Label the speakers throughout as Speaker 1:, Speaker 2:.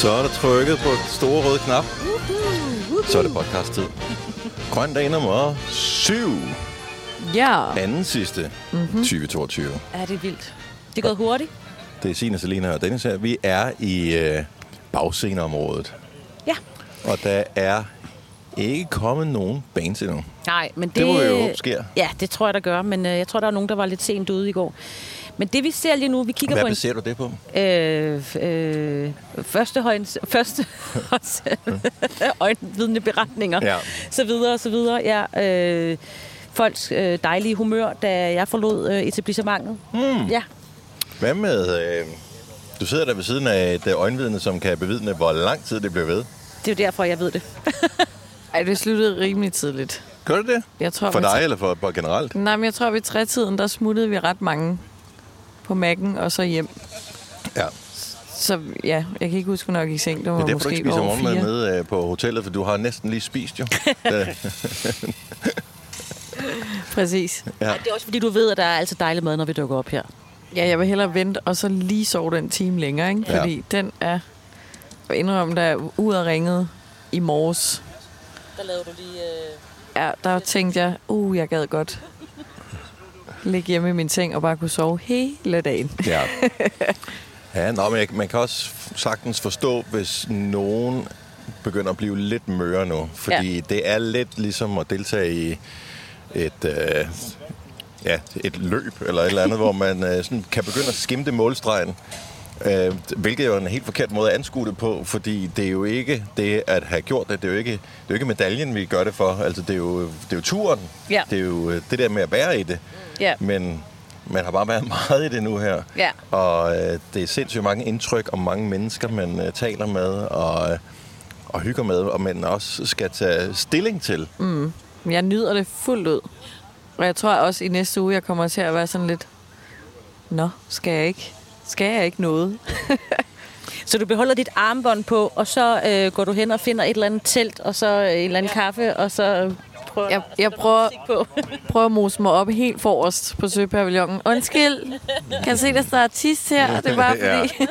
Speaker 1: Så er der trykket på den store røde knap. Så er det podcast-tid. Grøn dag nummer 7.
Speaker 2: Ja.
Speaker 1: Anden sidste mm-hmm. 2022.
Speaker 2: Er det vildt. Det er gået hurtigt.
Speaker 1: Det er Signe, Selina og Dennis her. Vi er i øh, bagsceneområdet.
Speaker 2: Ja.
Speaker 1: Og der er ikke kommet nogen bands endnu.
Speaker 2: Nej, men det...
Speaker 1: Det må jo håbe sker.
Speaker 2: Ja, det tror jeg, der gør. Men øh, jeg tror, der er nogen, der var lidt sent ude i går. Men det, vi ser lige nu, vi kigger
Speaker 1: Hvad
Speaker 2: på en...
Speaker 1: baserer du det på?
Speaker 2: Øh, øh, første højens, første øjenvidende beretninger,
Speaker 1: Ja.
Speaker 2: så videre, så videre. Ja, øh, folks øh, dejlige humør, da jeg forlod øh, etablissementet. Mm. Ja,
Speaker 1: Hvad med... Øh, du sidder der ved siden af et øh, øjenvidne, som kan bevidne, hvor lang tid det bliver ved.
Speaker 2: det er jo derfor, jeg ved det.
Speaker 3: Ej, det sluttede rimelig tidligt.
Speaker 1: Gør det det?
Speaker 3: Jeg tror,
Speaker 1: For dig eller for, for generelt?
Speaker 3: Nej, men jeg tror, ved trætiden, der smuttede vi ret mange på Mac'en og så hjem.
Speaker 1: Ja.
Speaker 3: Så ja, jeg kan ikke huske, hvornår jeg gik i seng. Det var
Speaker 1: Det er derfor, du ikke spiser morgenmad nede øh, på hotellet, for du har næsten lige spist jo.
Speaker 3: Præcis.
Speaker 1: ja.
Speaker 2: Ej, det er også fordi, du ved, at der er altså dejlig mad, når vi dukker op her.
Speaker 3: Ja, jeg vil hellere vente og så lige sove den time længere, ikke?
Speaker 1: Ja.
Speaker 3: Fordi den er... Jeg indrømme, der er ud og ringet i morges.
Speaker 2: Der lavede du lige... Øh...
Speaker 3: Ja, der tænkte jeg, uh, jeg gad godt ligge hjemme i min seng og bare kunne sove hele dagen.
Speaker 1: Ja. Ja, nå, men jeg, man kan også sagtens forstå, hvis nogen begynder at blive lidt møre nu. Fordi ja. det er lidt ligesom at deltage i et, øh, ja, et løb eller et eller andet, hvor man øh, sådan kan begynde at skimte målstregen. Øh, hvilket jo er en helt forkert måde at anskue det på, fordi det er jo ikke det at have gjort det, det er jo ikke, det er jo ikke medaljen, vi gør det for. Altså, det er jo, det er jo turen.
Speaker 2: Ja.
Speaker 1: Det er jo øh, det der med at være i det.
Speaker 2: Ja.
Speaker 1: Men man har bare været meget i det nu her.
Speaker 2: Ja.
Speaker 1: Og øh, det er sindssygt mange indtryk om mange mennesker, man øh, taler med og, øh, og hygger med, og man også skal tage stilling til. Mm.
Speaker 3: Jeg nyder det fuldt ud. Og jeg tror også i næste uge, jeg kommer til at være sådan lidt... Nå, skal jeg ikke? Skal jeg ikke noget?
Speaker 2: Så du beholder dit armbånd på, og så øh, går du hen og finder et eller andet telt, og så øh, en eller anden ja. kaffe, og så prøver
Speaker 3: Jeg,
Speaker 2: at
Speaker 3: jeg prøver,
Speaker 2: på.
Speaker 3: prøver at mose mig op helt forrest på Søpavillonen. Undskyld, kan jeg se, der står artist her? Det er bare fordi...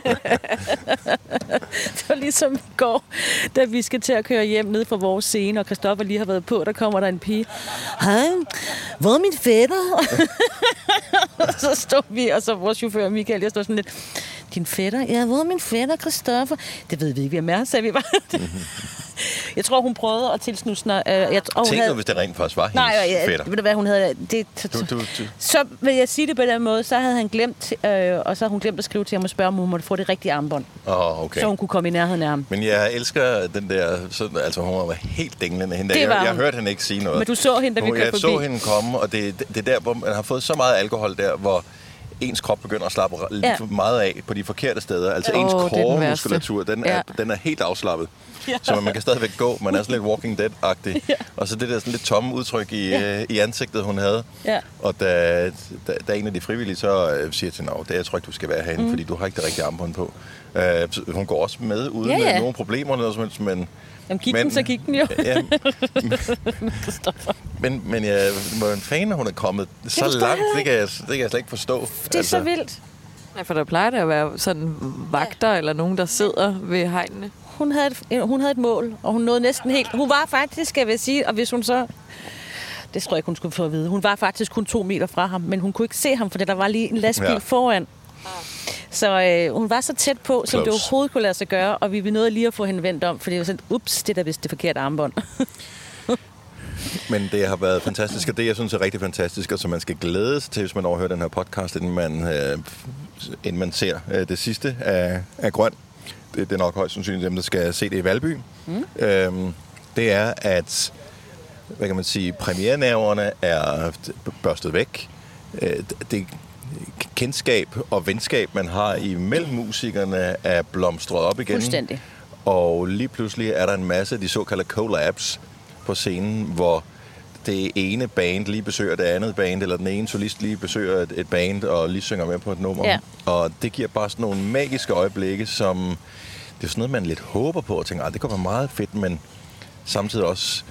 Speaker 2: Det var ligesom i går, da vi skal til at køre hjem ned fra vores scene, og Christoffer lige har været på, der kommer der en pige. Hej, hvor er min fætter? og så stod vi, og så vores chauffør Michael, jeg stod sådan lidt, din fætter? Ja, hvor er min fætter, Christoffer? Det ved vi ikke, hvem er, sagde vi bare. Jeg tror, hun prøvede at tilsnusse sig. Øh, jeg,
Speaker 1: Tænk nu, hvis det rent faktisk var hendes
Speaker 2: Nej, ja,
Speaker 1: fætter.
Speaker 2: ved du hvad, hun havde... Det,
Speaker 1: Du, du, du.
Speaker 2: så vil jeg sige det på den måde, så havde han glemt, øh, og så havde hun glemt at skrive til ham og spørge, om hun måtte få det rigtige armbånd,
Speaker 1: Oh, okay.
Speaker 2: så hun kunne komme i nærheden af ham.
Speaker 1: Men jeg elsker den der, så, altså hun var helt dinglende hende.
Speaker 2: Det
Speaker 1: jeg, jeg
Speaker 2: hun.
Speaker 1: hørte hende ikke sige noget.
Speaker 2: Men du så hende, da vi
Speaker 1: Hun-
Speaker 2: kørte
Speaker 1: Jeg
Speaker 2: forbi.
Speaker 1: så hende komme, og det, det, det er der, hvor man har fået så meget alkohol der, hvor ens krop begynder at slappe lidt
Speaker 2: Ja.
Speaker 1: meget af på de forkerte steder. Altså
Speaker 3: Åh,
Speaker 1: ens
Speaker 3: er den
Speaker 1: den, er,
Speaker 3: Ja.
Speaker 1: den er helt afslappet. Så man kan stadigvæk gå. Man er sådan lidt Walking Dead-agtig. Og så det der sådan lidt tomme udtryk i,
Speaker 2: Ja.
Speaker 1: øh, i ansigtet, hun havde.
Speaker 2: Ja.
Speaker 1: Og da, da, da en af de frivillige så øh, siger til hende, det jeg tror ikke, du skal være herinde, mm. fordi du har ikke det rigtige armbånd på. Øh, så hun går også med uden
Speaker 2: Ja,
Speaker 1: ja,
Speaker 2: ja.
Speaker 1: ja. nogen problemer, eller noget som helst, men...
Speaker 2: Jamen, gik
Speaker 1: men,
Speaker 2: den, så gik den jo.
Speaker 1: Ja,
Speaker 2: Christoffer.
Speaker 1: men, men jeg var en fan, hun er kommet så
Speaker 2: forstår
Speaker 1: langt. Det kan, jeg, det kan jeg slet ikke forstå.
Speaker 2: Det er så vildt.
Speaker 3: Ja, for der plejer det at være sådan vagter eller nogen, der sidder ved hegnene.
Speaker 2: Hun havde, et, hun havde et mål, og hun nåede næsten helt... Hun var faktisk, skal jeg sige, og hvis hun så... Det tror jeg ikke, hun skulle få at vide. Hun var faktisk kun to meter fra ham, men hun kunne ikke se ham, fordi der var lige en lastbil
Speaker 1: Ja.
Speaker 2: foran. Så øh, hun var så tæt på, som det
Speaker 1: Close.
Speaker 2: overhovedet kunne lade sig gøre, og vi nåede lige at få hende vendt om, fordi det var sådan, ups, det er da vist det forkerte armbånd.
Speaker 1: Men det har været fantastisk, og det, jeg synes er rigtig fantastisk, og som man skal glæde sig til, hvis man overhører den her podcast, inden man, øh, inden man ser øh, det sidste af, af Grøn. Det, er nok højst sandsynligt dem, der skal se det i Valby. Mm. Øhm, det er, at hvad kan man sige, premiernerverne er børstet væk. Øh, det kendskab og venskab, man har imellem musikerne, er blomstret op igen.
Speaker 2: Fuldstændig.
Speaker 1: Og lige pludselig er der en masse af de såkaldte collabs på scenen, hvor det ene band lige besøger det andet band, eller den ene solist lige besøger et, et band og lige synger med på et nummer.
Speaker 2: Ja.
Speaker 1: Og det giver bare sådan nogle magiske øjeblikke, som det er sådan noget, man lidt håber på og tænker, "Ej, det kunne være meget fedt, men samtidig også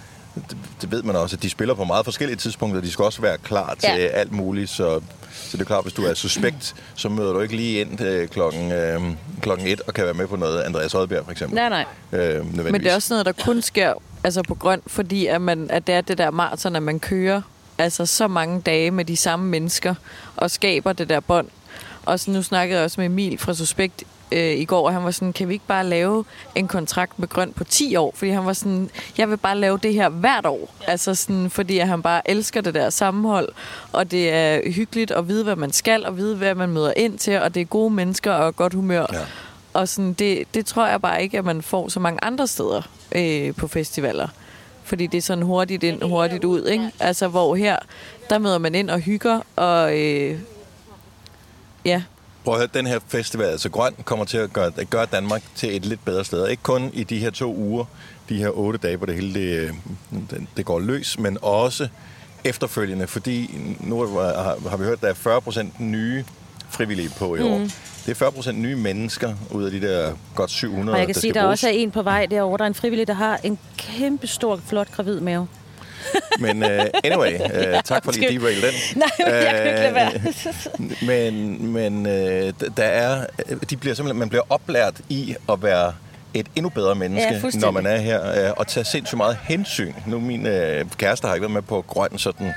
Speaker 1: det, ved man også, at de spiller på meget forskellige tidspunkter. De skal også være klar til
Speaker 2: Ja.
Speaker 1: alt muligt, så, så det er klart, hvis du er suspekt, så møder du ikke lige ind øh, klokken, øh, klokken et og kan være med på noget Andreas Oddbjerg, for eksempel.
Speaker 2: Nej, nej.
Speaker 1: Øh.
Speaker 3: Men det er også noget, der kun sker altså på grøn, fordi at, man, at det er det der maraton, at man kører altså så mange dage med de samme mennesker og skaber det der bånd. Og så nu snakkede jeg også med Emil fra Suspekt øh, i går, og han var sådan, kan vi ikke bare lave en kontrakt med Grøn på 10 år? Fordi han var sådan, jeg vil bare lave det her hvert år. Altså sådan, fordi at han bare elsker det der sammenhold, og det er hyggeligt at vide, hvad man skal, og vide, hvad man møder ind til, og det er gode mennesker og godt humør.
Speaker 1: Ja.
Speaker 3: Og sådan, det, det tror jeg bare ikke, at man får så mange andre steder øh, på festivaler. Fordi det er sådan hurtigt ind, hurtigt ud, ikke? Altså, hvor her, der møder man ind og hygger, og øh, ja,
Speaker 1: Prøv at høre, den her festival, altså Grøn, kommer til at gøre, gøre Danmark til et lidt bedre sted. Ikke kun i de her to uger, de her otte dage, hvor det hele det, det, det går løs, men også efterfølgende, fordi nu har, vi hørt, at der er 40 procent nye frivillige på i år. Det er 40 procent nye mennesker ud af de der godt 700,
Speaker 2: Og jeg kan
Speaker 1: der
Speaker 2: sige, der
Speaker 1: bruges.
Speaker 2: også er en på vej derovre. Der er en frivillig, der har en kæmpe stor, flot gravid mave.
Speaker 1: Men uh, anyway, uh, tak for lige at derail den.
Speaker 2: Nej, men jeg kan ikke lade være.
Speaker 1: Men, men øh, d- der er, de bliver simpelthen, man bliver oplært i at være et endnu bedre
Speaker 2: Ja,
Speaker 1: menneske,
Speaker 2: fuldstændig.
Speaker 1: når man er her, øh, og tage sindssygt meget hensyn. Nu min øh, kæreste har ikke været med på grøn sådan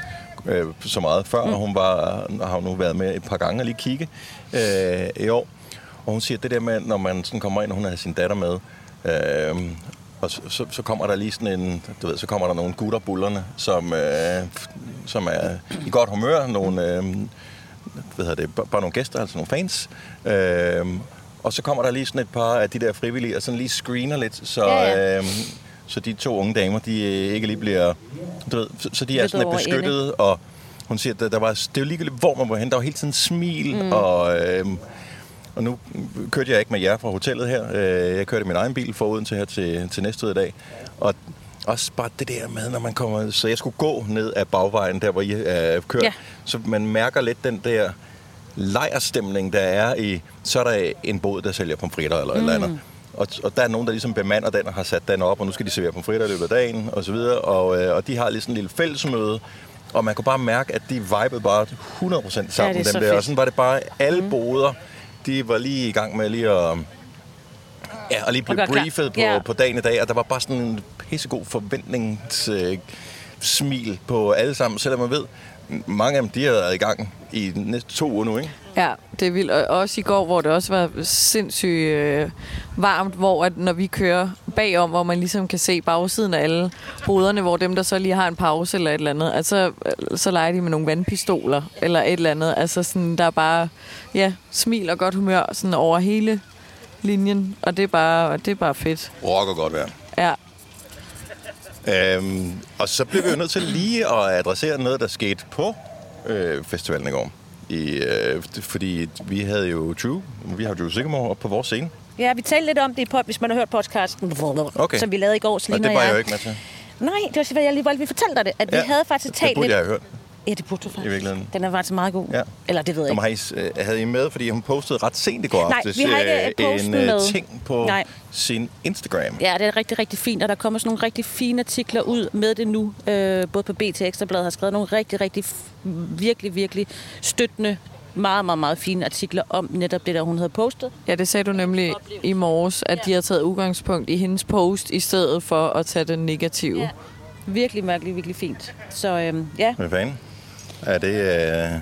Speaker 1: øh, så meget før, mm. og hun var, har nu været med et par gange og lige kigge øh, i år. Og hun siger, at det der med, når man sådan kommer ind, og hun har sin datter med, øh, og så, så, så kommer der lige sådan en, du ved, så kommer der nogle gutter bullerne, som, øh, som er i godt humør, nogle, øh, hvad hedder det, bare nogle gæster, altså nogle fans. Øh, og så kommer der lige sådan et par af de der frivillige, og sådan lige screener lidt, så,
Speaker 2: Ja,
Speaker 1: ja. Øh, så de to unge damer, de øh, ikke lige bliver, du ved, så, så de er sådan lidt
Speaker 2: ende.
Speaker 1: beskyttet, og hun siger, at der, der var, det er jo ligegyldigt, hvor man var hen, der var hele tiden smil, mm. og... Øh, og nu kørte jeg ikke med jer fra hotellet her. Øh, Jeg kørte min egen bil foruden til her til, til næste i dag. Og også bare det der med, når man kommer... Så jeg skulle gå ned ad bagvejen, der hvor I øh, kørt.
Speaker 2: Ja.
Speaker 1: Så man mærker lidt den der lejerstemning, der er i... Så er der en båd, der sælger pomfritter eller mm. et eller andet. Og, og der er nogen, der ligesom bemander den og har sat den op, og nu skal de servere pomfritter i løbet af dagen, og så videre. Og, øh, og de har lige sådan en lille fællesmøde, og man kunne bare mærke, at de vibede bare 100% sammen.
Speaker 2: det er
Speaker 1: dem der. Og
Speaker 2: fedt.
Speaker 1: sådan var det bare alle mm. boder, de var lige i gang med lige at... Ja, og lige blive
Speaker 2: Og gøre klar.
Speaker 1: briefet på,
Speaker 2: Ja.
Speaker 1: på dagen i dag, og der var bare sådan en pissegod forventningssmil øh, smil på alle sammen, selvom man ved, mange af dem, de har været i gang i næste to uger nu, ikke?
Speaker 3: Ja, det er vildt. Og også i går, hvor det også var sindssygt øh, varmt, hvor at når vi kører bagom, hvor man ligesom kan se bagsiden af alle boderne, hvor dem, der så lige har en pause eller et eller andet, altså, så leger de med nogle vandpistoler eller et eller andet. Altså sådan, der er bare ja, smil og godt humør sådan over hele linjen, og det er bare, det er bare fedt.
Speaker 1: Rocker godt være.
Speaker 3: Ja,
Speaker 1: Øhm, og så blev vi jo nødt til lige at adressere noget, der skete på øh, festivalen i går. I, øh, fordi vi havde jo Drew, vi har Drew Sigamore op på vores scene.
Speaker 2: Ja, vi talte lidt om det, hvis man har hørt podcasten,
Speaker 1: Okay.
Speaker 2: som vi lavede i går,
Speaker 1: Og
Speaker 2: Selina
Speaker 1: det
Speaker 2: og
Speaker 1: var jeg jo ikke med til.
Speaker 2: Nej, det var simpelthen, jeg lige ville fortælle dig det, at vi havde faktisk
Speaker 1: det
Speaker 2: talt
Speaker 1: burde
Speaker 2: lidt...
Speaker 1: jeg have hørt.
Speaker 2: Ja, det burde du
Speaker 1: I
Speaker 2: faktisk.
Speaker 1: virkeligheden.
Speaker 2: Den er faktisk meget god.
Speaker 1: Ja.
Speaker 2: Eller det ved jeg
Speaker 1: Jamen,
Speaker 2: ikke.
Speaker 1: har I, øh, havde I med, fordi hun postede ret sent i går
Speaker 2: Nej,
Speaker 1: aftes
Speaker 2: vi har ikke,
Speaker 1: øh,
Speaker 2: øh,
Speaker 1: en
Speaker 2: med.
Speaker 1: ting på
Speaker 2: Nej.
Speaker 1: sin Instagram.
Speaker 2: Ja, det er rigtig, rigtig fint, og der kommer sådan nogle rigtig fine artikler ud med det nu. Øh, både på BT Ekstrabladet har skrevet nogle rigtig, rigtig, virkelig, virkelig støttende, meget, meget, meget fine artikler om netop det, der hun havde postet.
Speaker 3: ja, det sagde du nemlig i morges, at de har taget udgangspunkt i hendes post, i stedet for at tage den negative.
Speaker 2: Ja. Virkelig, virkelig, virkelig fint. Så øhm, ja,
Speaker 1: Hvad fanden? Er det... Øh...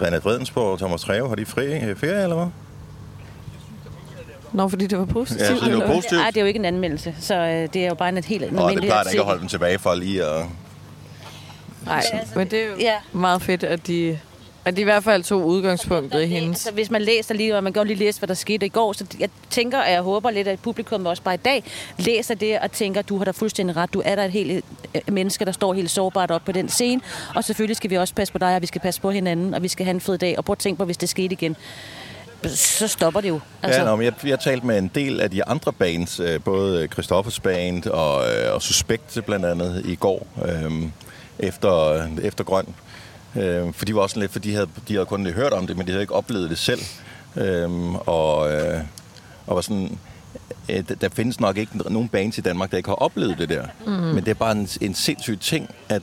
Speaker 1: René Fredensborg og Thomas Treve, har de fri øh, ferie, eller hvad?
Speaker 3: Nå, fordi det var positivt.
Speaker 1: Ja, det var positivt.
Speaker 2: Ej, det er jo ikke en anmeldelse, så øh, det er jo bare en helt
Speaker 1: Og det
Speaker 2: almindelig
Speaker 1: plejer da ikke at holde dem tilbage for lige at...
Speaker 3: Nej, men det er jo
Speaker 2: Ja.
Speaker 3: meget fedt, at de, at de i hvert fald tog udgangspunktet i hendes.
Speaker 2: Altså, hvis man læser lige, og man kan jo lige læse, hvad der skete i går, så jeg tænker, og jeg håber lidt, at publikum også bare i dag læser det og tænker, du har da fuldstændig ret. Du er der et helt øh, menneske, der står helt sårbart op på den scene. Og selvfølgelig skal vi også passe på dig, og vi skal passe på hinanden, og vi skal have en fed dag. Og prøv at tænke på, hvis det skete igen. Så stopper det jo.
Speaker 1: Altså. Ja, nå, men jeg, jeg talte med en del af de andre bands, øh, både Christoffers band og, øh, og Suspekt blandt andet i går, øh, efter, efter Grøn. Øh, for de var også sådan lidt, for de havde, de havde kun hørt om det, men de havde ikke oplevet det selv. Øh, og, øh, og var sådan, øh, der- findes nok ikke nogen bands i Danmark, der ikke har oplevet det der. Mm. Men det er bare en, en sindssyg ting, at,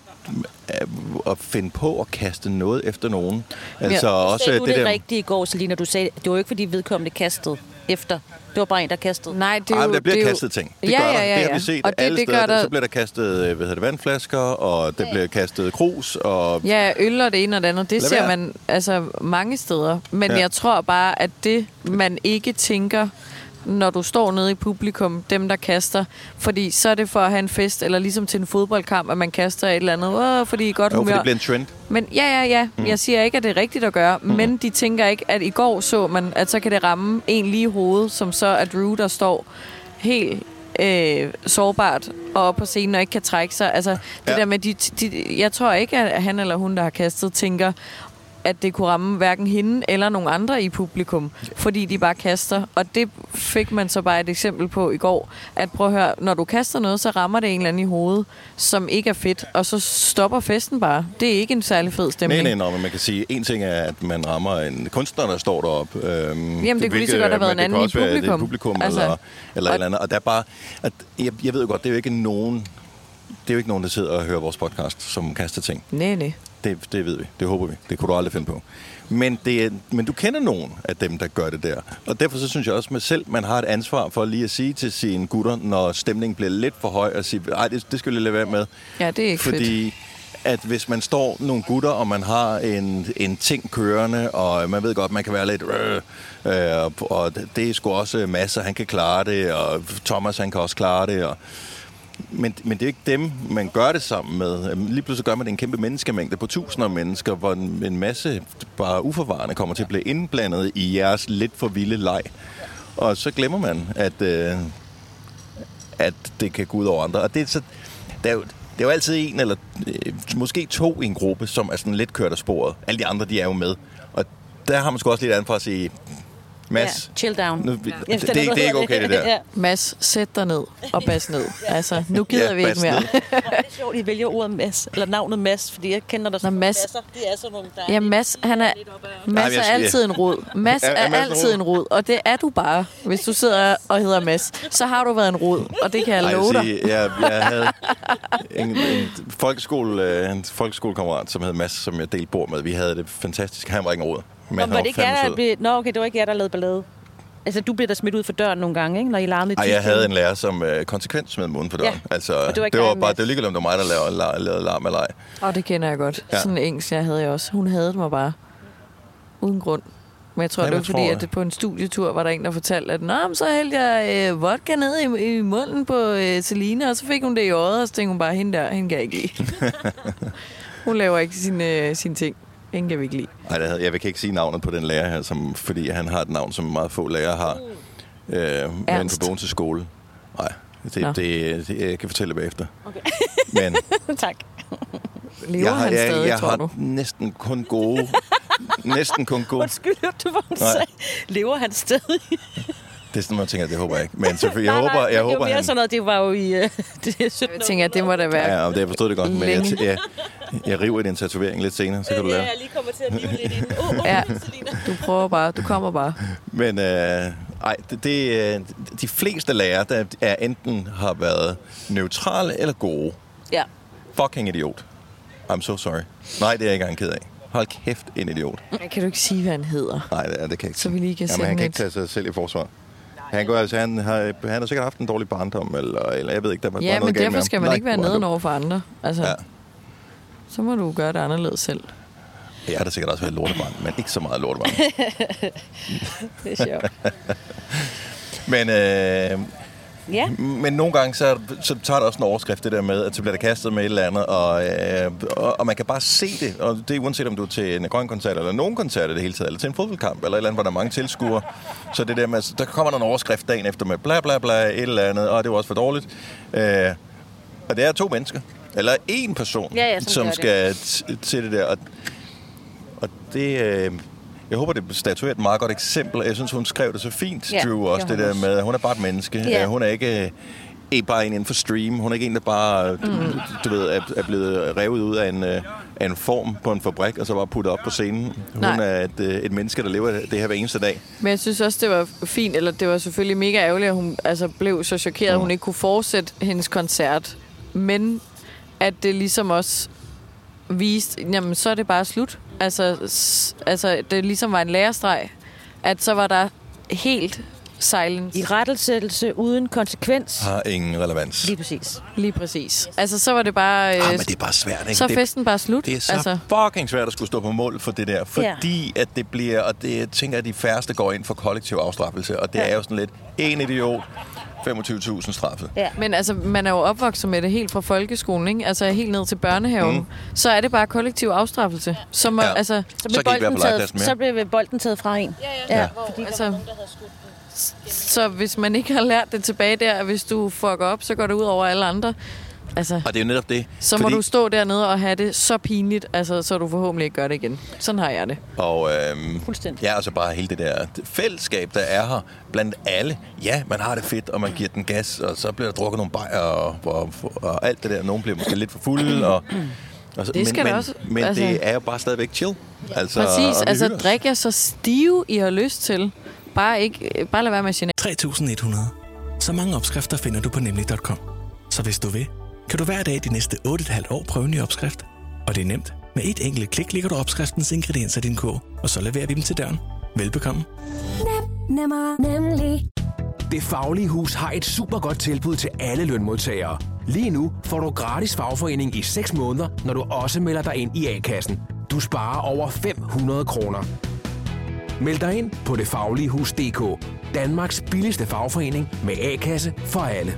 Speaker 1: at, finde på at kaste noget efter nogen. Altså
Speaker 2: Ja.
Speaker 1: også
Speaker 2: Sagde du
Speaker 1: det
Speaker 2: det,
Speaker 1: der...
Speaker 2: rigtigt i går, Selina? Du sagde, det var jo ikke, fordi vedkommende kastede efter. Det var bare en, der kastede.
Speaker 3: Nej, det er
Speaker 1: Ej,
Speaker 3: jo,
Speaker 1: der bliver
Speaker 3: det
Speaker 1: kastet ting. Det
Speaker 3: ja,
Speaker 1: gør der.
Speaker 3: ja, ja,
Speaker 1: Det har
Speaker 3: ja.
Speaker 1: vi set
Speaker 3: og det,
Speaker 1: alle
Speaker 3: det
Speaker 1: steder.
Speaker 3: der,
Speaker 1: Så bliver der kastet øh, hvad hedder det, vandflasker, og der bliver kastet krus, og
Speaker 3: Ja, øl og det ene og det andet, det
Speaker 1: Lad
Speaker 3: ser
Speaker 1: være.
Speaker 3: man altså mange steder. Men
Speaker 1: Ja.
Speaker 3: ja. jeg tror bare, at det, man ikke tænker, når du står nede i publikum, dem der kaster, fordi så er det for at have en fest, eller ligesom til en fodboldkamp, at man kaster et eller andet, Åh, fordi i er godt
Speaker 1: jo, for
Speaker 3: humør.
Speaker 1: det bliver en trend.
Speaker 3: Men ja, ja, ja. Mm. Jeg siger ikke, at det er rigtigt at gøre, mm. men de tænker ikke, at i går så man, at så kan det ramme en lige i hovedet, som så er Drew, der står helt øh, sårbart og op på scenen og ikke kan trække sig. Altså, det
Speaker 1: ja.
Speaker 3: der med, de, de, jeg tror ikke, at han eller hun, der har kastet, tænker, at det kunne ramme hverken hende eller nogen andre i publikum, fordi de bare kaster. Og det fik man så bare et eksempel på i går, at prøv at høre, når du kaster noget, så rammer det en eller anden i hovedet, som ikke er fedt, og så stopper festen bare. Det er ikke en særlig fed
Speaker 1: Nej,
Speaker 3: stemning.
Speaker 1: nej, nej, men man kan sige, en ting er, at man rammer en kunstner, der står deroppe. Øhm,
Speaker 3: Jamen, det kunne lige så godt have været en
Speaker 1: det
Speaker 3: anden i
Speaker 1: være det
Speaker 3: publikum.
Speaker 1: publikum
Speaker 3: Altså,
Speaker 1: eller, eller
Speaker 3: og-
Speaker 1: eller andet. Og der er bare, at, jeg, jeg ved jo godt, det er jo ikke nogen, det er jo ikke nogen, der sidder og hører vores podcast, som kaster ting.
Speaker 3: Nej, nej.
Speaker 1: Det, det ved vi. Det håber vi. Det kunne du aldrig finde på. Men, det er, men du kender nogen af dem, der gør det der. Og derfor så synes jeg også, at selv man har et ansvar for lige at sige til sine gutter, når stemningen bliver lidt for høj, og sige, ej, det, det skal vi lade være med.
Speaker 3: Ja, det er ikke fedt.
Speaker 1: Fordi at hvis man står nogle gutter, og man har en, en ting kørende, og man ved godt, man kan være lidt... Øh, øh, og det er sgu også masser, han kan klare det, og Thomas, han kan også klare det, og men, men det er ikke dem, man gør det sammen med. Lige pludselig gør man det en kæmpe menneskemængde på tusinder af mennesker, hvor en, en masse bare uforvarende kommer til at blive indblandet i jeres lidt for vilde leg. Og så glemmer man, at, øh, at det kan gå ud over andre. Og det er, så, det er, jo, det er jo altid en eller øh, måske to i en gruppe, som er sådan lidt kørt af sporet. Alle de andre, de er jo med. Og der har man sgu også lidt andet for at sige, Mads,
Speaker 2: Ja, chill down.
Speaker 1: nu, det,
Speaker 2: Ja.
Speaker 1: det, det, det er ikke okay, det der.
Speaker 2: ja.
Speaker 3: Mads, sæt dig ned og bas ned. Altså, nu gider
Speaker 1: Ja,
Speaker 3: vi ikke mere.
Speaker 2: Det er sjovt, I vælger ordet Mads, eller navnet Mads, fordi jeg kender dig som
Speaker 3: Mads.
Speaker 2: Masser. Det er sådan nogle, der
Speaker 3: Ja, Mads, han er, Mads er altid en rod. Mads
Speaker 1: Er-
Speaker 3: altid
Speaker 1: rod?
Speaker 3: en rod, og det er du bare. Hvis du sidder og hedder Mads, så har du været en rod, og det kan jeg love
Speaker 1: jeg,
Speaker 3: dig.
Speaker 1: jeg, jeg havde en, en, folkeskole, øh, en folkeskolekammerat, som hed Mads, som jeg delte bord med. Vi havde det fantastisk. Han var ikke en råd. Men
Speaker 2: Nå, var det ikke jer, der blev... Nå, okay, det var ikke jer, der lavede ballade. Altså, du blev der smidt ud for døren nogle gange, ikke? Når I larmede i
Speaker 1: Ej, jeg havde en lærer, som øh, konsekvent smed munden for døren.
Speaker 2: Ja,
Speaker 1: Altså,
Speaker 2: og det var
Speaker 1: det var bare, det var ligegyldigt, om det var mig, der lavede, lavede, lavede larm eller ej.
Speaker 3: Og det kender jeg godt.
Speaker 1: Ja.
Speaker 3: Sådan en engelsk, jeg havde jeg også. Hun havde mig bare. Uden grund. Men jeg tror,
Speaker 1: Jamen,
Speaker 3: det var fordi, at det på en studietur var der en, der fortalte, at Nå, men så hældte jeg øh, vodka ned i, i munden på øh, Selina, og så fik hun det i øjet, og så tænkte hun bare, hende der, hende kan jeg ikke lide. hun laver ikke sine, øh, sine ting. Hende kan vi ikke lide.
Speaker 1: Ej, det havde, jeg kan ikke sige navnet på den lærer her, som, fordi han har et navn, som meget få lærere har. Øh, men
Speaker 3: Ernst.
Speaker 1: på Bogense skole. Nej, det,
Speaker 3: Nå.
Speaker 1: det, det, jeg kan fortælle bagefter.
Speaker 2: Okay.
Speaker 1: Men
Speaker 2: tak.
Speaker 3: Lever
Speaker 1: jeg har,
Speaker 3: han stadig,
Speaker 1: jeg, jeg
Speaker 3: tror
Speaker 1: har
Speaker 3: du?
Speaker 1: næsten kun gode... næsten kun gode...
Speaker 2: Undskyld, hørte du,
Speaker 1: Nej.
Speaker 2: sagde? Lever han stadig?
Speaker 1: Det er sådan, man tænker, det håber jeg ikke. Men selvfølgelig, jeg
Speaker 2: Nej,
Speaker 1: håber,
Speaker 2: nej,
Speaker 1: jeg
Speaker 2: det var
Speaker 1: håber,
Speaker 2: mere
Speaker 1: han...
Speaker 2: sådan noget, det var jo i... Uh, det er 17
Speaker 3: Jeg tænker, at det må da være...
Speaker 1: Ja, ja, det, jeg forstod det godt, men jeg, jeg, jeg river i din tatovering lidt senere, så kan du
Speaker 2: Ja,
Speaker 1: lære.
Speaker 2: jeg lige kommer til at rive lidt ind. Åh, oh, oh,
Speaker 3: Ja. Du prøver bare, du kommer bare.
Speaker 1: Men øh, ej, det, det, øh, de fleste lærere, der er enten har været neutrale eller gode.
Speaker 2: Ja.
Speaker 1: Fucking idiot. I'm so sorry. Nej, det er jeg ikke engang ked af. Hold kæft, en idiot.
Speaker 3: Kan du ikke sige, hvad han hedder?
Speaker 1: Nej, det, det kan jeg ikke
Speaker 3: Så vi lige kan
Speaker 1: Jamen, han kan ikke tage sig selv i forsvar. Han, går, altså, han, har, han har sikkert haft en dårlig barndom, eller, eller jeg ved ikke, der var bare
Speaker 3: Ja,
Speaker 1: noget
Speaker 3: men
Speaker 1: galt med
Speaker 3: derfor
Speaker 1: ham.
Speaker 3: skal man ikke være
Speaker 1: hvor er
Speaker 3: neden
Speaker 1: du-
Speaker 3: over for andre. Altså,
Speaker 1: Ja.
Speaker 3: Så må du gøre det anderledes selv.
Speaker 1: Jeg har da sikkert også været lortebarn, men ikke så meget lortebarn.
Speaker 2: Det er sjovt.
Speaker 1: Men, øh,
Speaker 2: Ja.
Speaker 1: men nogle gange, så, så tager det også en overskrift, det der med, at så bliver der kastet med et eller andet, og, øh, og, og man kan bare se det, og det er uanset om du er til en grøn koncert, eller nogen koncert i det hele taget, eller til en fodboldkamp, eller et eller andet, hvor der er mange tilskuere. Så det der med, der kommer der en overskrift dagen efter med bla bla bla, et eller andet, og det var også for dårligt. Øh, og det er to mennesker, eller en person,
Speaker 2: Ja, ja,
Speaker 1: som skal t- til det der. Og, og det... Øh, jeg håber, det statuerer et meget godt eksempel. Jeg synes, hun skrev det så fint,
Speaker 2: Ja,
Speaker 1: Drew, også
Speaker 2: det
Speaker 1: det der med, at hun er bare et menneske.
Speaker 2: Ja.
Speaker 1: Øh, Hun er ikke ikke bare en inden for stream. Hun er ikke en, der bare mm. du ved, er, er blevet revet ud af en, øh, af en form på en fabrik, og så bare puttet op på scenen. Hun
Speaker 3: Nej.
Speaker 1: er et, øh, et menneske, der lever det her hver eneste dag.
Speaker 3: Men jeg synes også, det var fint, eller det var selvfølgelig mega ærgerligt, at hun altså, blev så chokeret, at hun ikke kunne fortsætte hendes koncert. Men at det ligesom også viste, jamen så er det bare slut. Altså, s- altså det ligesom var en lærestreg, at så var der helt silence.
Speaker 2: I rettelsættelse uden konsekvens.
Speaker 1: Har ingen relevans.
Speaker 2: Lige præcis.
Speaker 3: Lige præcis. Altså så var det bare... Øh,
Speaker 1: Ah, men det er bare svært, ikke?
Speaker 3: så er
Speaker 1: det,
Speaker 3: festen bare slut.
Speaker 1: det er så
Speaker 3: altså,
Speaker 1: altså. fucking svært at skulle stå på mål for det der, fordi at det bliver, og det jeg tænker jeg, at de færreste går ind for kollektiv afstraffelse, og det
Speaker 2: Ja.
Speaker 1: er jo sådan lidt, en idiot, 25.000 straffet.
Speaker 2: Ja.
Speaker 3: Men altså, man er jo opvokset med det helt fra folkeskolen, ikke? Altså helt ned til børnehaven. Mm. Så er det bare kollektiv afstraffelse. Som,
Speaker 1: Ja.
Speaker 3: ja. altså,
Speaker 2: Så
Speaker 1: Så ikke være
Speaker 2: bolden
Speaker 1: på
Speaker 2: taget, så blev bolden taget fra en. Ja,
Speaker 1: Ja.
Speaker 2: Fordi
Speaker 3: altså, så hvis man ikke har lært det tilbage der, at hvis du fucker op, så går det ud over alle andre. Altså,
Speaker 1: Og det er jo netop det.
Speaker 3: så må du stå dernede og have det så pinligt, altså, så du forhåbentlig ikke gør det igen. Sådan har jeg det.
Speaker 1: Og øhm,
Speaker 2: Fuldstændig.
Speaker 1: ja, altså bare hele det der fællesskab, der er her blandt alle. Ja, man har det fedt, og man giver den gas, og så bliver der drukket nogle bajer, og, og, og alt det der. Nogen bliver måske lidt for fulde, og, og så,
Speaker 3: Det skal
Speaker 1: men, men,
Speaker 3: også-
Speaker 1: Men
Speaker 3: altså-
Speaker 1: det er jo bare stadigvæk chill. Altså,
Speaker 3: Præcis,
Speaker 1: og
Speaker 3: altså
Speaker 1: hygger
Speaker 3: drik jer så stive, I har lyst til. Bare, ikke, bare lad være med at genere.
Speaker 4: 3100. Så mange opskrifter finder du på nemlig.com. Så hvis du vil, kan du hver dag de næste 8,5 år prøve en ny opskrift. Og det er nemt. Med et enkelt klik ligger du opskriftens ingredienser i din kog, og så leverer vi dem til døren. Velbekomme.
Speaker 5: Nemmer, nemlig.
Speaker 6: Det Faglige Hus har et super godt tilbud til alle lønmodtagere. Lige nu får du gratis fagforening i 6 måneder, når du også melder dig ind i A-kassen. Du sparer over 500 kroner. Meld dig ind på detfagligehus.dk. Danmarks billigste fagforening med A-kasse for alle.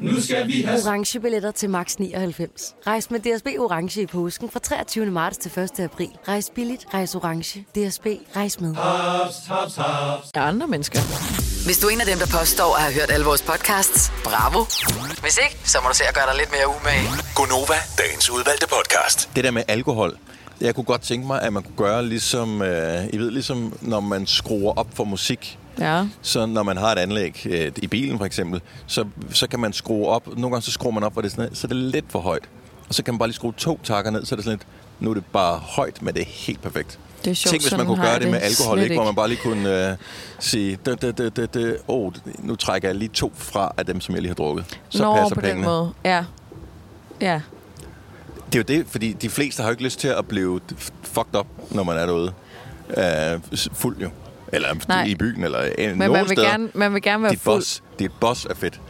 Speaker 7: Nu skal vi have
Speaker 5: Orange billetter til max 99. Rejs med DSB Orange i påsken fra 23. marts til 1. april. Rejs billigt, rejs orange. DSB, rejs med.
Speaker 7: haps, haps, haps.
Speaker 3: af andre mennesker.
Speaker 8: Hvis du er en af dem, der påstår at have hørt alle vores podcasts, bravo. Hvis ikke, så må du se at gøre dig lidt mere umage.
Speaker 4: Gonova, dagens udvalgte podcast.
Speaker 1: Det der med alkohol, jeg kunne godt tænke mig, at man kunne gøre ligesom, øh, I ved, ligesom når man skruer op for musik.
Speaker 3: Ja.
Speaker 1: Så når man har et anlæg øh, i bilen for eksempel, så, så kan man skrue op. Nogle gange så skruer man op, hvor det er sådan, så er det lidt for højt. Og så kan man bare lige skrue to takker ned, så er det sådan lidt, nu er det bare højt, men det er helt perfekt.
Speaker 3: Det er sjovt,
Speaker 1: Tænk, hvis man kunne gøre
Speaker 3: jeg
Speaker 1: det med
Speaker 3: det
Speaker 1: alkohol, ikke? hvor man bare lige kunne øh, sige, det, det, det, det, det, oh, nu trækker jeg lige to fra af dem, som jeg lige har drukket. Så
Speaker 3: Nå,
Speaker 1: passer
Speaker 3: på
Speaker 1: pengene.
Speaker 3: den måde. Ja. Ja.
Speaker 1: Det er jo det, fordi de fleste har jo ikke lyst til at blive fucked up, når man er derude. Øh, fuld jo. Eller
Speaker 3: Nej.
Speaker 1: i byen, eller øh,
Speaker 3: Men
Speaker 1: nogle
Speaker 3: man vil,
Speaker 1: steder.
Speaker 3: gerne, man vil gerne være
Speaker 1: dit
Speaker 3: fuld.
Speaker 1: boss, dit boss er fedt.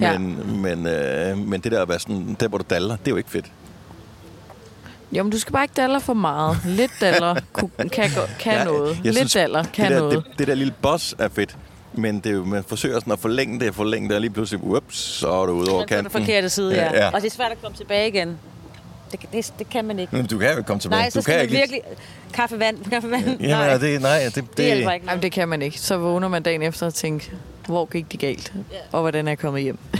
Speaker 3: Ja.
Speaker 1: Men, men, øh, men det der at være sådan, der hvor du daller, det er jo ikke fedt.
Speaker 3: Jo, men du skal bare ikke daller for meget. Lidt daller kan, gå- kan
Speaker 1: Ja,
Speaker 3: noget.
Speaker 1: jeg
Speaker 3: Lidt
Speaker 1: synes,
Speaker 3: daller kan
Speaker 1: det der,
Speaker 3: noget.
Speaker 1: Det, det der lille boss er fedt. Men det er jo, man forsøger sådan at forlænge det og forlænge det, og lige pludselig, ups, så er du ude over
Speaker 2: på den
Speaker 1: kanten.
Speaker 2: forkerte side, ja.
Speaker 1: ja.
Speaker 2: Og det er svært at komme tilbage igen. Det, det, det kan man ikke.
Speaker 1: Men du kan jo ikke komme tilbage.
Speaker 2: Nej, så
Speaker 1: du
Speaker 2: skal
Speaker 1: kan
Speaker 2: man
Speaker 1: ikke
Speaker 2: virkelig... Kaffe, vand, kaffe, vand.
Speaker 1: Lige... Jamen,
Speaker 2: nej,
Speaker 1: det, nej, det, det,
Speaker 2: det hjælper ikke.
Speaker 3: Jamen, det kan man ikke. Så vågner man dagen efter og tænker, hvor gik det galt? Og hvordan er jeg kommet hjem?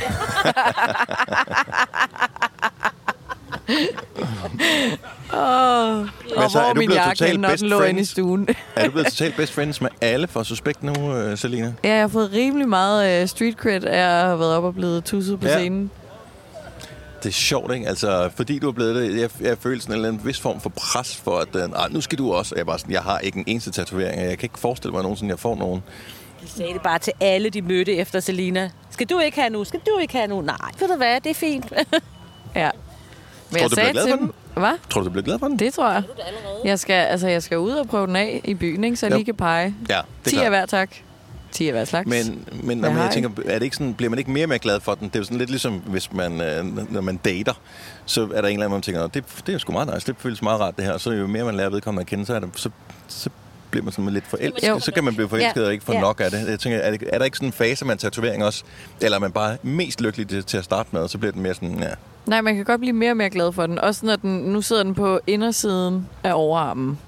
Speaker 3: Åh,
Speaker 1: Men
Speaker 3: og
Speaker 1: så er
Speaker 3: hvor
Speaker 1: du
Speaker 3: min
Speaker 1: blevet
Speaker 3: jakke, når
Speaker 1: best
Speaker 3: den lå inde i stuen.
Speaker 1: Er du blevet totalt best friends med alle for Suspekt nu, øh, Selina?
Speaker 3: Ja, jeg har fået rimelig meget uh, street cred af at have været op og blevet tusset på
Speaker 1: Ja.
Speaker 3: scenen.
Speaker 1: Det er sjovt, ikke? Altså, fordi du er blevet det, jeg, jeg føler sådan en eller anden vis form for pres for, at øh, "Ah, nu skal du også. Jeg, bare sådan, jeg har ikke en eneste tatovering, og jeg kan ikke forestille mig at nogensinde, jeg får nogen.
Speaker 2: De sagde det bare til alle, de mødte efter Selina. Skal du ikke have nu? Skal du ikke have nu? Nej, ved du hvad, det er fint.
Speaker 3: Ja. Men
Speaker 1: Tror
Speaker 3: jeg
Speaker 1: du, du
Speaker 3: sagde
Speaker 1: bliver glad
Speaker 3: til
Speaker 1: for
Speaker 3: dem... Hvad?
Speaker 1: Tror du, du bliver glad for den?
Speaker 3: Det tror jeg. Jeg skal, altså, jeg skal ud og prøve den af i byen, ikke? så jeg
Speaker 1: Jo.
Speaker 3: lige kan pege.
Speaker 1: Ja, det
Speaker 3: 10
Speaker 1: er
Speaker 3: af hver, tak. 10 af hver slags.
Speaker 1: Men, men,
Speaker 3: Hvad
Speaker 1: men jeg tænker, er det ikke sådan, bliver man ikke mere og mere glad for den? Det er jo sådan lidt ligesom, hvis man, øh, når man dater, så er der en eller anden, man tænker, "Nå, det, det er sgu meget nice, det føles meget rart det her. Så jo mere man lærer vedkommende at kende, så, er det, så, så bliver man sådan lidt forelsket.
Speaker 3: Jo.
Speaker 1: Så kan man blive forelsket
Speaker 2: Ja.
Speaker 1: og ikke få
Speaker 2: Ja.
Speaker 1: nok af det. Jeg tænker, er, det, er der ikke sådan en fase med en tatovering også? Eller er man bare mest lykkelig til, til at starte med, og så bliver den mere sådan, ja,
Speaker 3: Nej, man kan godt blive mere og mere glad for den. Også når den, nu sidder den på indersiden af overarmen.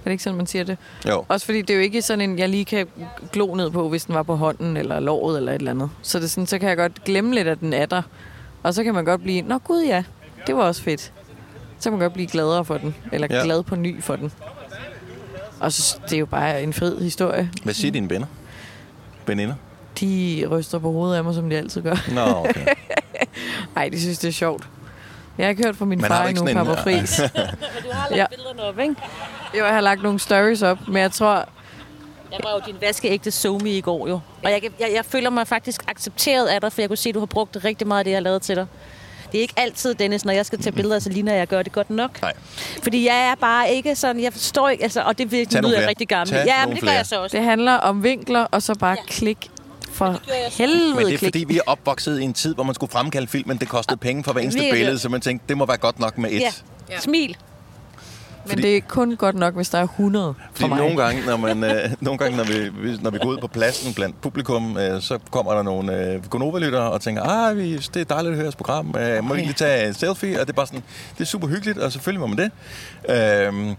Speaker 3: Er det ikke sådan, man siger det?
Speaker 1: Jo.
Speaker 3: Også fordi det er jo ikke sådan en, jeg lige kan glo ned på, hvis den var på hånden eller låret eller et eller andet. Så, det er sådan, så kan jeg godt glemme lidt, at den er der. Og så kan man godt blive, nå gud ja, det var også fedt. Så kan man godt blive gladere for den. Eller
Speaker 1: Ja.
Speaker 3: glad på ny for den. Og så, det er jo bare en fed historie.
Speaker 1: Hvad siger dine venner? Veninder?
Speaker 3: De ryster på hovedet af mig, som de altid gør.
Speaker 1: Nå, okay.
Speaker 3: Ej, de synes, det er sjovt. Jeg har ikke hørt fra min
Speaker 1: Men har
Speaker 3: far endnu, Papa Friis.
Speaker 2: Du har lagt
Speaker 3: Ja.
Speaker 2: billederne op, ikke?
Speaker 3: Jo, jeg har lagt nogle stories op, men jeg tror...
Speaker 2: Jeg var jo din vaskeægte somi i går jo. Og jeg, jeg, jeg føler mig faktisk accepteret af dig, for jeg kunne se, at du har brugt rigtig meget af det, jeg har lavet til dig. Det er ikke altid, Dennis, når jeg skal tage billeder, så ligner jeg, gør det godt nok.
Speaker 1: Nej.
Speaker 2: Fordi jeg er bare ikke sådan, jeg forstår ikke, altså, og det virkelig lyder jeg rigtig gammel.
Speaker 1: Tag
Speaker 2: Ja, men det gør jeg så også.
Speaker 3: Det handler om vinkler, og så bare ja. klik for helvede
Speaker 1: Men det er
Speaker 3: klik.
Speaker 1: fordi, vi er opvokset i en tid, hvor man skulle fremkalde film, men det kostede penge for hver eneste billede, så man tænkte, det må være godt nok med et.
Speaker 2: Ja. ja. Smil.
Speaker 3: Men det er kun godt nok, hvis der er 100 for
Speaker 1: Fordi
Speaker 3: mig.
Speaker 1: nogle gange, når, man, øh, nogle gange når, vi, når vi går ud på pladsen blandt publikum, øh, så kommer der nogle øh, Gonova-lyttere og tænker, ah, vi, det er dejligt at høre jeres program. Øh, må vi lige tage en selfie? Og det er bare sådan, det er super hyggeligt, og selvfølgelig må man det. Øh,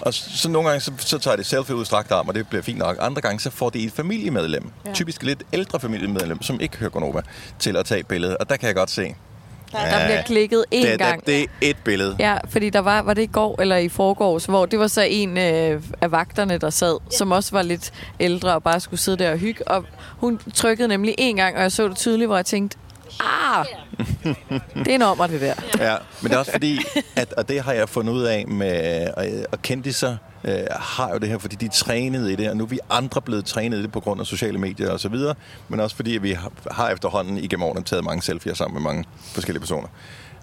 Speaker 1: og så, så nogle gange, så, så tager det selfie ud strakt arm, og det bliver fint nok. Andre gange, så får det et familiemedlem, ja. typisk lidt ældre familiemedlem, som ikke hører Gonova, til at tage et billede. Og der kan jeg godt se,
Speaker 3: Der bliver klikket én
Speaker 1: det,
Speaker 3: gang.
Speaker 1: det, det er et billede.
Speaker 3: Ja, fordi der var, var det i går eller i forgårs, hvor det var så en øh, af vagterne, der sad, ja. som også var lidt ældre og bare skulle sidde der og hygge. Og hun trykkede nemlig en gang, og jeg så det tydeligt, hvor jeg tænkte, ah, det er en ommer, det der.
Speaker 1: Ja, men det er også fordi, at, og det har jeg fundet ud af med, og, og kendiser øh, har jo det her, fordi de er trænet i det, og nu er vi andre blevet trænet i det på grund af sociale medier og så videre, men også fordi vi har, har efterhånden igennem årene taget mange selfies sammen med mange forskellige personer.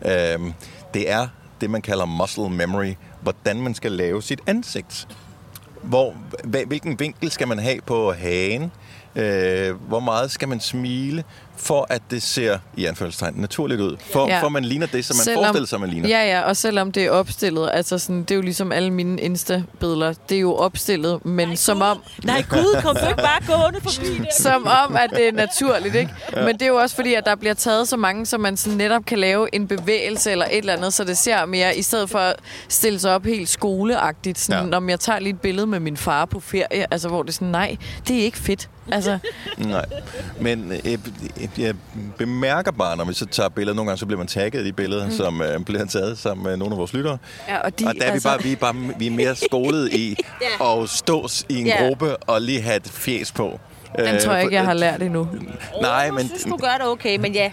Speaker 1: Øhm, det er det, man kalder muscle memory, hvordan man skal lave sit ansigt. Hvor, hvilken vinkel skal man have på hagen? Øh, hvor meget skal man smile, for at det ser, i anførselstegn, naturligt ud? For, ja. For man ligner det, som man
Speaker 3: Selvom-
Speaker 1: forestiller sig, man ligner.
Speaker 3: Ja, ja, og selvom det er opstillet, altså sådan, det er jo ligesom alle mine Insta-billeder, det er jo opstillet, men Nej, som om...
Speaker 2: Nej, Gud, kom du ikke bare gående forbi det?
Speaker 3: Som om, at det er naturligt, ikke? Ja. Men det er jo også fordi, at der bliver taget så mange, så man sådan netop kan lave en bevægelse eller et eller andet, så det ser mere, i stedet for at stille sig op helt skoleagtigt, sådan,
Speaker 1: Ja.
Speaker 3: når jeg tager lige et billede med min far på ferie, altså hvor det er sådan, nej, det er ikke fedt. Altså,
Speaker 1: Nej. Men øh, jeg bemærker bare, når vi så tager billeder, nogle gange så bliver man tagget i de billeder, mm. som øh, bliver taget sammen med nogle af vores lyttere.
Speaker 3: ja, og de,
Speaker 1: og der er vi,
Speaker 3: altså,
Speaker 1: bare, vi, er bare, vi er mere skolet i at stås i en
Speaker 2: Ja.
Speaker 1: gruppe og lige have et fjes på.
Speaker 3: den
Speaker 1: Øh,
Speaker 3: tror jeg ikke, jeg har lært endnu.
Speaker 1: Nej,
Speaker 2: Jeg
Speaker 1: men
Speaker 2: synes, du gør det okay, men ja.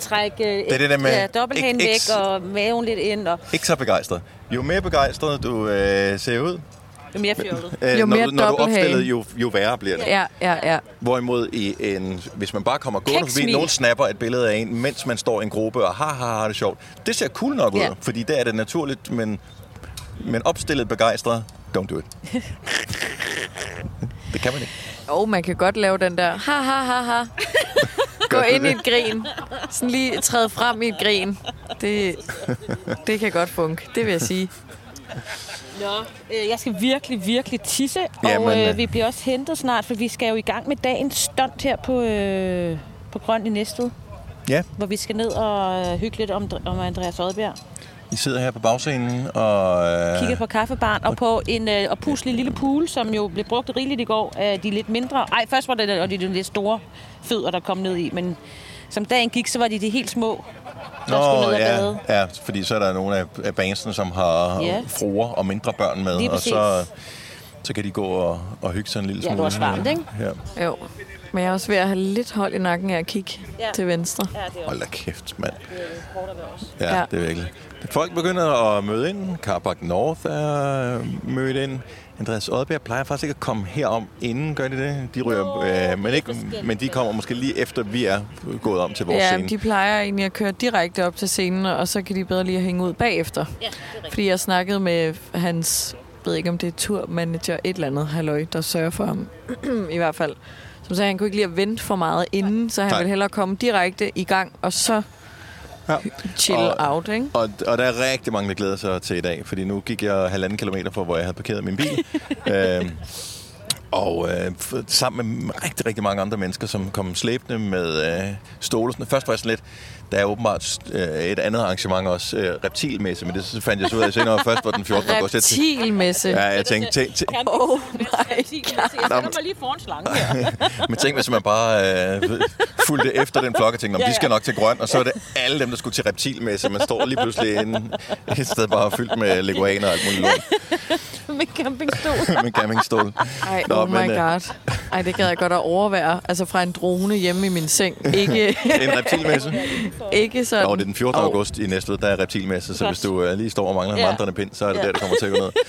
Speaker 2: Træk øh,
Speaker 1: er det der med-
Speaker 2: ja, dobbelthagen
Speaker 1: ikke-
Speaker 2: væk og maven lidt ind, og
Speaker 1: ikke så begejstret. Jo mere begejstret du øh, ser ud,
Speaker 2: jo mere fjollet.
Speaker 1: øh,
Speaker 3: Jo
Speaker 1: når,
Speaker 3: mere
Speaker 1: du, når du opstillet, jo, jo værre bliver det.
Speaker 3: Ja, ja, ja.
Speaker 1: Hvorimod i en, hvis man bare kommer gående forbi,
Speaker 2: Kæksmil.
Speaker 1: nogen snapper et billede af en, mens man står i en gruppe og har, har, har det sjovt. Det ser cool nok ud,
Speaker 2: Ja.
Speaker 1: fordi der er det naturligt, men, men opstillet begejstret, don't do it. det kan man ikke.
Speaker 3: Og man kan godt lave den der, ha ha ha ha. Gå ind i et grin. Sådan lige træde frem i et grin. Det, det kan godt funke, det vil jeg sige.
Speaker 2: Nå, øh, jeg skal virkelig, virkelig tisse,
Speaker 1: Jamen,
Speaker 2: og øh,
Speaker 1: øh.
Speaker 2: vi bliver også hentet snart, for vi skal jo i gang med dagens stunt her på, øh, på Grøn i Næstved,
Speaker 1: Ja,
Speaker 2: hvor vi skal ned og øh, hygge lidt om, om Andreas Oddbjerg.
Speaker 1: I sidder her på bagscenen og... Øh,
Speaker 2: Kigger på kaffebaren og på en øh, og puslig lille pool, som jo blev brugt rigeligt i går af de lidt mindre. Ej, først var det og de, de lidt store fødder, der kom ned i, men som dagen gik, så var de de helt små, der skulle ned og
Speaker 1: ja,
Speaker 2: bade.
Speaker 1: ja, fordi så er der nogle af, af bandsene, som har
Speaker 2: Ja.
Speaker 1: fruer og mindre børn med, og så, så kan de gå og, og hygge sig en lille
Speaker 2: Ja, det
Speaker 1: smule.
Speaker 2: var også varmt, ikke?
Speaker 1: Ja.
Speaker 3: Jo. Men jeg er også ved at have lidt hold i nakken af at kigge
Speaker 2: Ja.
Speaker 3: ja. til venstre.
Speaker 2: Ja, det er
Speaker 1: Hold da kæft, mand.
Speaker 2: hårdt at være også.
Speaker 1: Ja, ja,
Speaker 3: Ja.
Speaker 1: det er virkelig. Folk begynder at møde ind. Carpark North er mødt ind. Andreas Oddbjerg plejer faktisk ikke at komme herom inden, gør de det? De ryger,
Speaker 2: Nå,
Speaker 1: øh, men,
Speaker 2: det er
Speaker 1: ikke, men de kommer måske lige efter, vi er gået om til vores
Speaker 3: Ja,
Speaker 1: scene.
Speaker 3: de plejer egentlig at køre direkte op til scenen, og så kan de bedre lige at hænge ud bagefter.
Speaker 2: Ja, det er rigtigt.
Speaker 3: Fordi jeg snakkede med hans, jeg ved ikke om det er turmanager, et eller andet halløj, der sørger for ham. I hvert fald. Som sagde, han kunne ikke lide at vente for meget inden, så han
Speaker 1: Nej.
Speaker 3: ville hellere komme direkte i gang, og så
Speaker 1: Ja.
Speaker 3: chill
Speaker 1: Og-
Speaker 3: out, ikke?
Speaker 1: Og, og der er rigtig mange, der glæder sig til i dag, fordi nu gik jeg halvanden kilometer fra, hvor jeg havde parkeret min bil. øhm, Og øh, sammen med rigtig, rigtig mange andre mennesker, som kom slæbende med øh, stole. Først var jeg sådan lidt, der er åbenbart øh, et andet arrangement også, øh, reptilmesse, men det så fandt jeg så ud af senere. Først var den 14. august. Jeg
Speaker 3: Reptilmesse.
Speaker 1: Ja, jeg tænkte, tænk, tænk,
Speaker 3: Oh my
Speaker 2: Jeg sætter mig lige foran slangen her.
Speaker 1: men tænk, hvis man bare øh, fulgte efter den flok og tænkte, om de skal nok til grøn, og så er det alle dem, der skulle til reptilmesse. Man står lige pludselig inde, et sted bare fyldt med leguaner og alt muligt lort
Speaker 2: Med campingstol.
Speaker 1: med campingstol.
Speaker 3: Ej,
Speaker 1: Nå,
Speaker 3: oh my
Speaker 1: men, øh,
Speaker 3: god. Ej, det gad jeg godt at overvære. Altså fra en drone hjemme i min seng. Ikke,
Speaker 1: En reptilmesse?
Speaker 3: Ikke sådan...
Speaker 1: Nå, det er den 14.
Speaker 3: Åh,
Speaker 1: august i Næstved, der er reptilmesse, så
Speaker 2: Godt.
Speaker 1: hvis du uh, lige står og mangler en
Speaker 2: Ja.
Speaker 1: vandrende pind, så er det
Speaker 2: Ja.
Speaker 1: der, det kommer til at gå ned.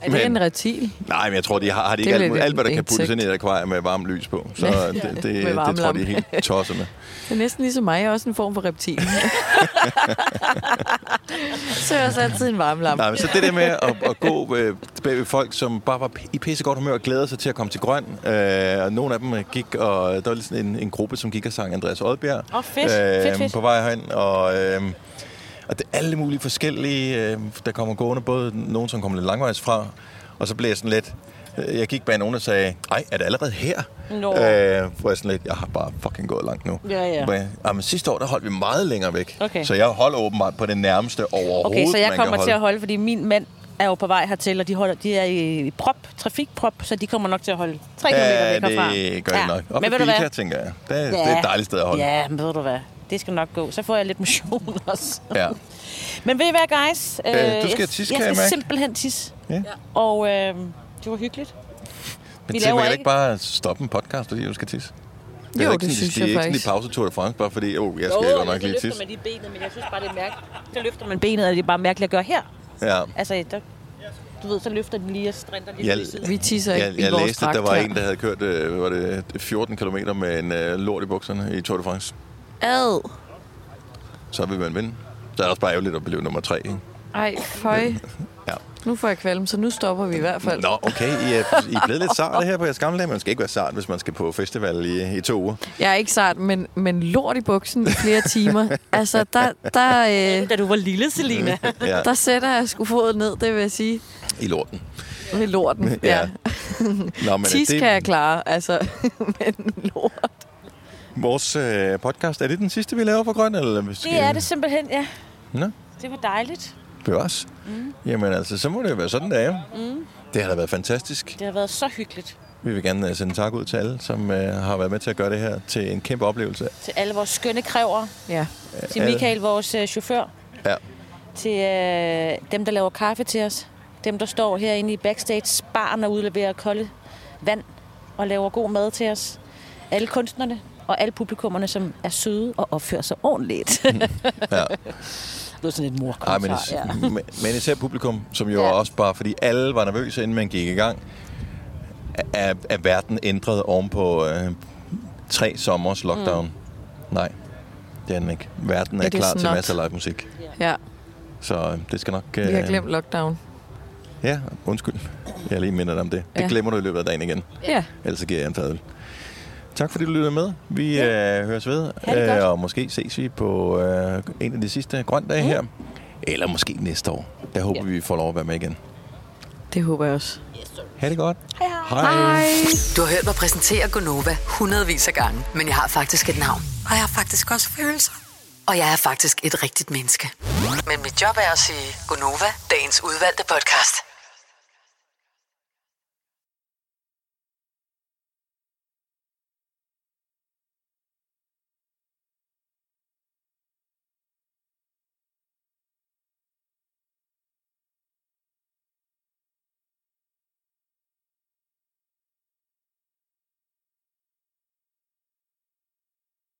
Speaker 3: Er det en reptil?
Speaker 1: Nej, men jeg tror, de har, har de ikke alt, alt, hvad der kan puttes ind i et akvarium med varmt lys på. Så
Speaker 3: Ja.
Speaker 1: det, det, det, det tror de er helt tosset med.
Speaker 3: Det er næsten ligesom mig. Jeg er også en form for reptil. så er jeg også altid en varmlampe.
Speaker 1: Nej, men så det der med at, at gå øh, bag ved folk, som bare var i pissegodt humør og glæder sig til at komme til grøn. Øh, og nogle af dem gik, og der var lige sådan en, en gruppe, som gik og sang Andreas Oddbjerg.
Speaker 2: Åh, fedt. Fedt, fedt.
Speaker 1: På vej hen, og... Øh, og det er alle mulige forskellige, øh, der kommer gående, både nogen, som kommer lidt langvejs fra, og så blev jeg sådan lidt... øh, Jeg gik bag nogen, der sagde, ej, er det allerede her?
Speaker 2: Nå.
Speaker 1: Øh, hvor jeg sådan lidt, jeg har bare fucking gået langt nu.
Speaker 2: Ja, ja.
Speaker 1: Men, ah, men sidste år, der holdt vi meget længere væk.
Speaker 2: Okay.
Speaker 1: Så jeg holder åbenbart på det nærmeste overhovedet,
Speaker 2: Okay, så jeg kommer til at
Speaker 1: holde.
Speaker 2: fordi min mand er jo på vej hertil, og de, holder, de er i prop, trafikprop, så de kommer nok til at holde 3 km
Speaker 1: Ja,
Speaker 2: væk herfra.
Speaker 1: det gør ja. nok. Op
Speaker 2: Men ved du hvad?
Speaker 1: Tænker jeg. Det, er, det er et dejligt sted at holde.
Speaker 2: Ja, men ved du hvad? Det skal nok gå. Så får jeg lidt motion også.
Speaker 1: Ja.
Speaker 2: Men ved I hvad, guys?
Speaker 1: Øh, du skal
Speaker 2: jeg,
Speaker 1: tisse,
Speaker 2: jeg
Speaker 1: kan jeg
Speaker 2: skal simpelthen tisse.
Speaker 1: Ja.
Speaker 2: Og øh, det var hyggeligt.
Speaker 1: Men
Speaker 2: Vi laver ikke-
Speaker 1: ikke bare stoppe en podcast, fordi du skal tisse? Det er
Speaker 3: Jo,
Speaker 1: ikke
Speaker 3: det
Speaker 1: sådan,
Speaker 3: synes
Speaker 1: det
Speaker 3: jeg
Speaker 1: er ikke
Speaker 3: faktisk.
Speaker 1: sådan, de pause Tour de France, bare fordi, oh, jeg skal godt nok lige tisse.
Speaker 2: man lige benet, men jeg synes bare, det er mærkeligt. Så løfter man benet, og det er bare mærkeligt at gøre her.
Speaker 1: Ja.
Speaker 2: Altså, der, du ved, så løfter den lige og strinter lige
Speaker 1: Jeg.
Speaker 3: Vi tisser ikke
Speaker 1: jeg,
Speaker 3: i
Speaker 1: jeg
Speaker 3: vores
Speaker 1: læste, at der var
Speaker 3: her.
Speaker 1: en, der havde kørt øh, var det 14 km med en øh, lort i bukserne i Tour de France.
Speaker 3: Ad.
Speaker 1: Så vil man vinde. Så er det også bare ærgerligt at blive nummer tre. Ikke?
Speaker 3: Ej, føj.
Speaker 1: Ja.
Speaker 3: Nu får jeg kvalm, så nu stopper vi i hvert fald.
Speaker 1: Nå, okay. I er, I er blevet lidt sarte her på jeres gamle dage. Man skal ikke være sart, hvis man skal på festival i, i to uger.
Speaker 3: Jeg er ikke sart, men, men lort i buksen i flere timer. Altså, der, der, øh,
Speaker 2: Da du var lille, Selina.
Speaker 1: Ja,
Speaker 3: der sætter jeg sgu foden ned, det vil jeg sige.
Speaker 1: i lorten.
Speaker 3: Ved lorten.
Speaker 1: Ja.
Speaker 3: Ja.
Speaker 1: Nå, men
Speaker 3: Tis
Speaker 1: det,
Speaker 3: kan jeg klare, altså. men lort.
Speaker 1: Vores øh, podcast, er det den sidste, vi laver på Grøn? Eller skal...
Speaker 2: Det er det simpelthen, ja.
Speaker 1: Nå,
Speaker 2: Det var dejligt.
Speaker 1: bevares. Mm. Jamen altså, så må det jo være sådan, det er. Mm. Det har da været fantastisk.
Speaker 2: Det har været så hyggeligt.
Speaker 1: Vi vil gerne øh, sende tak ud til alle, som øh, har været med til at gøre det her til en kæmpe oplevelse.
Speaker 2: Til alle vores skønne kræver.
Speaker 3: Ja.
Speaker 2: Til Michael, vores øh, chauffør.
Speaker 1: Ja.
Speaker 2: Til øh, dem, der laver kaffe til os. Dem, der står herinde i backstage baren og udleverer kolde vand og laver god mad til os. Alle kunstnerne og alle publikummerne, som er søde og opfører sig ordentligt.
Speaker 1: Ja.
Speaker 2: det var sådan et mor
Speaker 1: Ej, men, is-
Speaker 2: ja.
Speaker 1: men, især publikum, som jo
Speaker 2: Ja.
Speaker 1: også bare, fordi alle var nervøse, inden man gik i gang, er, er verden ændret oven på øh, tre sommers lockdown. Mm. Nej, det er den ikke. Verden er
Speaker 3: is
Speaker 1: klar til masser af live musik.
Speaker 3: ja,
Speaker 1: Så øh, det skal nok...
Speaker 3: vi har glemt lockdown.
Speaker 1: Ja, undskyld. Jeg er lige mindet om det. Det
Speaker 3: Ja.
Speaker 1: glemmer du i løbet af dagen igen.
Speaker 3: Ja,
Speaker 1: Ellers så giver jeg en fadøl. Tak fordi du lyttede med. Vi ja. øh, høres ved. Øh, og måske ses vi på øh, en af de sidste grøndage mm. her. Eller måske næste år. Der håber
Speaker 2: Ja.
Speaker 1: ja. vi får lov at være med igen.
Speaker 3: det håber jeg også.
Speaker 1: Ha' det godt.
Speaker 2: Hej, hej.
Speaker 1: Hej.
Speaker 8: Du har hørt mig præsentere Gonova hundredvis af gange, men jeg har faktisk et navn. Og jeg har faktisk også følelser. Og jeg er faktisk et rigtigt menneske. Men mit job er at sige Gonova, dagens udvalgte podcast.